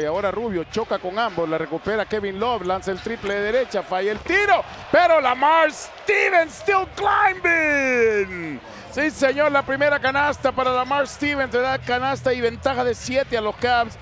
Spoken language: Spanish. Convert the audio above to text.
Y ahora Rubio choca con ambos, la recupera Kevin Love, lanza el triple de derecha, falla el tiro, pero Lamar Stevens still climbing. Sí, señor, la primera canasta para Lamar Stevens, le da canasta y ventaja de 7 a los Cavs.